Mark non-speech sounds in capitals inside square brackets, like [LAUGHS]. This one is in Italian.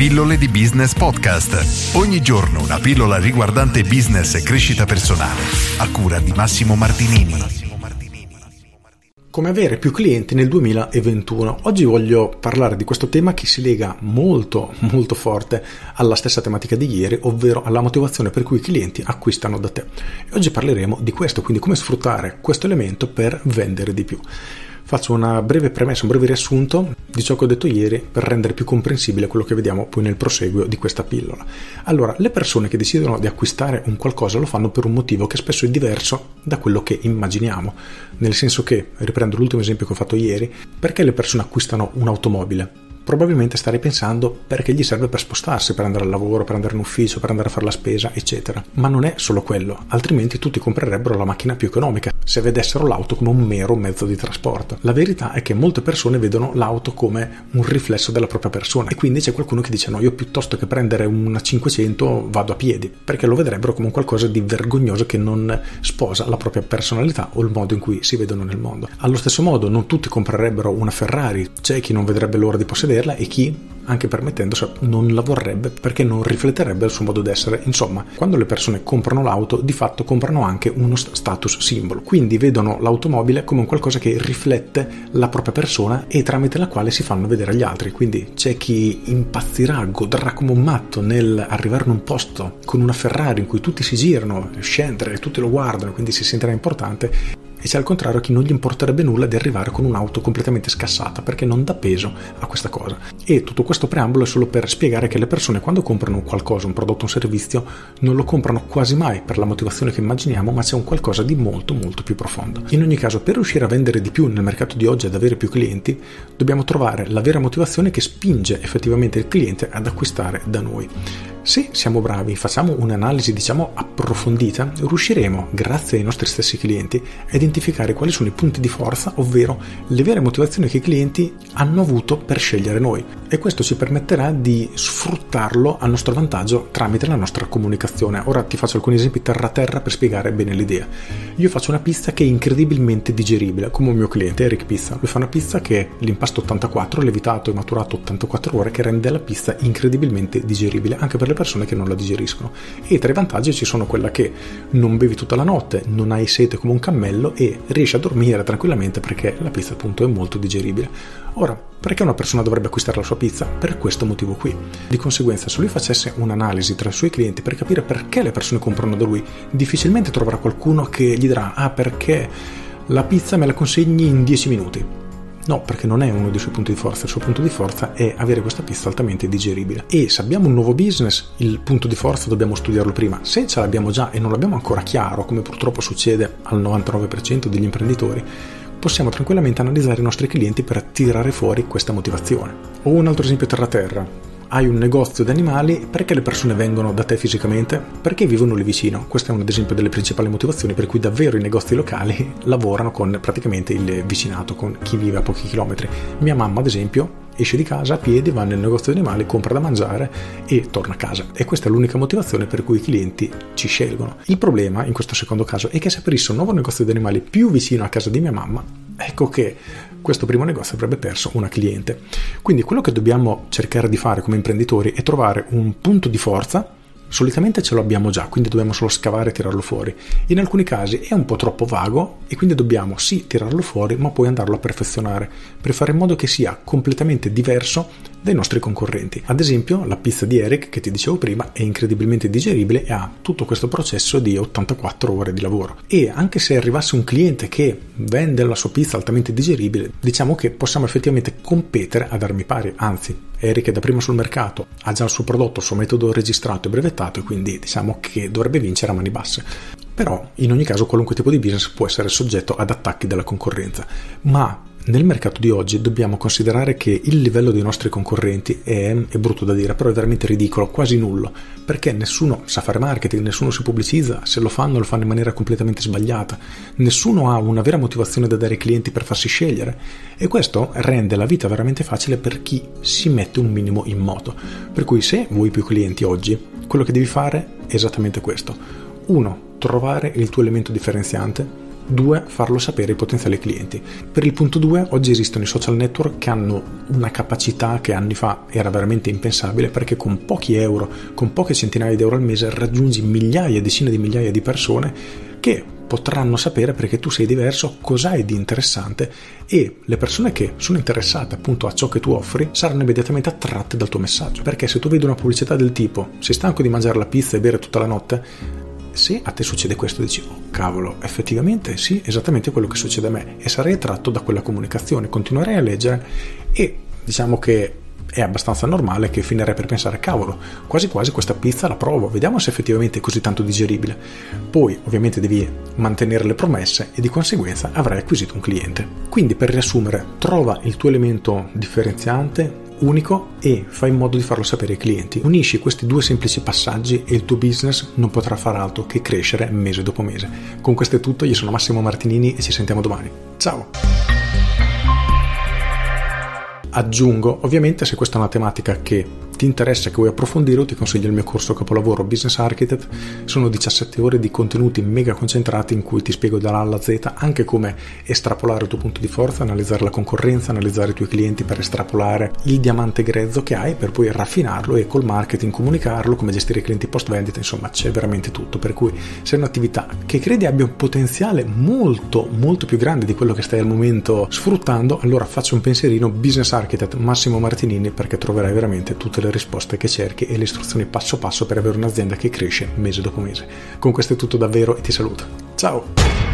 Pillole di Business Podcast. Ogni giorno una pillola riguardante business e crescita personale. A cura di Massimo Martinini. Come avere più clienti nel 2021. Oggi voglio parlare di questo tema che si lega molto molto forte alla stessa tematica di ieri, ovvero alla motivazione per cui i clienti acquistano da te. E oggi parleremo di questo, quindi come sfruttare questo elemento per vendere di più. Faccio una breve premessa, un breve riassunto di ciò che ho detto ieri per rendere più comprensibile quello che vediamo poi nel proseguio di questa pillola. Allora, le persone che decidono di acquistare un qualcosa lo fanno per un motivo che spesso è diverso da quello che immaginiamo, nel senso che, riprendo l'ultimo esempio che ho fatto ieri, perché le persone acquistano un'automobile? Probabilmente starei pensando perché gli serve per spostarsi, per andare al lavoro, per andare in ufficio, per andare a fare la spesa, eccetera. Ma non è solo quello, altrimenti tutti comprerebbero la macchina più economica se vedessero l'auto come un mero mezzo di trasporto. La verità è che molte persone vedono l'auto come un riflesso della propria persona e quindi c'è qualcuno che dice no, io piuttosto che prendere una 500 vado a piedi, perché lo vedrebbero come qualcosa di vergognoso che non sposa la propria personalità o il modo in cui si vedono nel mondo. Allo stesso modo non tutti comprerebbero una Ferrari, c'è chi non vedrebbe l'ora di possederla averla e chi, anche permettendosi, non la vorrebbe perché non rifletterebbe il suo modo d'essere. Insomma, quando le persone comprano l'auto, di fatto comprano anche uno status simbolo, quindi vedono l'automobile come qualcosa che riflette la propria persona e tramite la quale si fanno vedere agli altri. Quindi c'è chi impazzirà, godrà come un matto nel arrivare in un posto con una Ferrari in cui tutti si girano, scendere, tutti lo guardano, quindi si sentirà importante e c'è al contrario chi non gli importerebbe nulla di arrivare con un'auto completamente scassata perché non dà peso a questa cosa. E tutto questo preambolo è solo per spiegare che le persone quando comprano qualcosa, un prodotto, un servizio, non lo comprano quasi mai per la motivazione che immaginiamo, ma c'è un qualcosa di molto molto più profondo. In ogni caso, per riuscire a vendere di più nel mercato di oggi, ad avere più clienti, dobbiamo trovare la vera motivazione che spinge effettivamente il cliente ad acquistare da noi. Se siamo bravi, facciamo un'analisi diciamo approfondita, riusciremo, grazie ai nostri stessi clienti, a identificare quali sono i punti di forza, ovvero le vere motivazioni che i clienti hanno avuto per scegliere noi e questo ci permetterà di sfruttarlo a nostro vantaggio tramite la nostra comunicazione. Ora ti faccio alcuni esempi terra-terra per spiegare bene l'idea. Io faccio una pizza che è incredibilmente digeribile, come un mio cliente Eric Pizza. Lui fa una pizza che è l'impasto 84, levitato e maturato 84 ore, che rende la pizza incredibilmente digeribile anche per le persone che non la digeriscono. E tra i vantaggi ci sono quella che non bevi tutta la notte, non hai sete come un cammello e riesci a dormire tranquillamente perché la pizza appunto è molto digeribile. Ora, perché una persona dovrebbe acquistare la sua pizza? Per questo motivo qui. Di conseguenza, se lui facesse un'analisi tra i suoi clienti per capire perché le persone comprano da lui, difficilmente troverà qualcuno che gli dirà ah perché la pizza me la consegni in 10 minuti No, perché non è uno dei suoi punti di forza, il suo punto di forza è avere questa pista altamente digeribile. E se abbiamo un nuovo business, il punto di forza dobbiamo studiarlo prima. Se ce l'abbiamo già e non l'abbiamo ancora chiaro, come purtroppo succede al 99% degli imprenditori, possiamo tranquillamente analizzare i nostri clienti per tirare fuori questa motivazione. O un altro esempio terra-terra hai un negozio di animali, perché le persone vengono da te fisicamente? Perché vivono lì vicino. Questo è un esempio delle principali motivazioni per cui davvero i negozi locali [LAUGHS] lavorano con praticamente il vicinato, con chi vive a pochi chilometri. Mia mamma, ad esempio, esce di casa a piedi, va nel negozio di animali, compra da mangiare e torna a casa. E questa è l'unica motivazione per cui i clienti ci scelgono. Il problema, in questo secondo caso, è che se aprissi un nuovo negozio di animali più vicino a casa di mia mamma, ecco che questo primo negozio avrebbe perso una cliente. Quindi quello che dobbiamo cercare di fare come imprenditori è trovare un punto di forza Solitamente ce lo abbiamo già, quindi dobbiamo solo scavare e tirarlo fuori. In alcuni casi è un po' troppo vago e quindi dobbiamo sì tirarlo fuori, ma poi andarlo a perfezionare per fare in modo che sia completamente diverso dai nostri concorrenti. Ad esempio, la pizza di Eric, che ti dicevo prima, è incredibilmente digeribile e ha tutto questo processo di 84 ore di lavoro. E anche se arrivasse un cliente che vende la sua pizza altamente digeribile, diciamo che possiamo effettivamente competere ad armi pari, anzi Eric è da prima sul mercato, ha già il suo prodotto, il suo metodo registrato e brevettato e quindi diciamo che dovrebbe vincere a mani basse. Però in ogni caso qualunque tipo di business può essere soggetto ad attacchi della concorrenza, ma nel mercato di oggi dobbiamo considerare che il livello dei nostri concorrenti è, è, brutto da dire, però è veramente ridicolo, quasi nullo, perché nessuno sa fare marketing, nessuno si pubblicizza, se lo fanno lo fanno in maniera completamente sbagliata, nessuno ha una vera motivazione da dare ai clienti per farsi scegliere e questo rende la vita veramente facile per chi si mette un minimo in moto. Per cui se vuoi più clienti oggi, quello che devi fare è esattamente questo. 1. Trovare il tuo elemento differenziante Due, farlo sapere ai potenziali clienti. Per il punto due, oggi esistono i social network che hanno una capacità che anni fa era veramente impensabile perché con pochi euro, con poche centinaia di euro al mese raggiungi migliaia, decine di migliaia di persone che potranno sapere perché tu sei diverso, cosa hai di interessante e le persone che sono interessate appunto a ciò che tu offri saranno immediatamente attratte dal tuo messaggio. Perché se tu vedi una pubblicità del tipo sei stanco di mangiare la pizza e bere tutta la notte, se a te succede questo dici oh cavolo effettivamente sì esattamente quello che succede a me e sarei attratto da quella comunicazione continuerei a leggere e diciamo che è abbastanza normale che finirei per pensare cavolo, quasi quasi questa pizza la provo, vediamo se effettivamente è così tanto digeribile. Poi ovviamente devi mantenere le promesse e di conseguenza avrai acquisito un cliente. Quindi per riassumere, trova il tuo elemento differenziante, unico e fai in modo di farlo sapere ai clienti. Unisci questi due semplici passaggi e il tuo business non potrà far altro che crescere mese dopo mese. Con questo è tutto, io sono Massimo Martinini e ci sentiamo domani. Ciao! Aggiungo, ovviamente, se questa è una tematica che ti interessa che vuoi approfondire, ti consiglio il mio corso capolavoro Business Architect. Sono 17 ore di contenuti mega concentrati in cui ti spiego dall'A alla Z anche come estrapolare il tuo punto di forza, analizzare la concorrenza, analizzare i tuoi clienti per estrapolare il diamante grezzo che hai per poi raffinarlo e col marketing comunicarlo, come gestire i clienti post vendita, insomma c'è veramente tutto. Per cui se è un'attività che credi abbia un potenziale molto molto più grande di quello che stai al momento sfruttando, allora faccio un pensierino Business Architect Massimo Martinini perché troverai veramente tutte le risposte che cerchi e le istruzioni passo passo per avere un'azienda che cresce mese dopo mese. Con questo è tutto davvero e ti saluto. Ciao!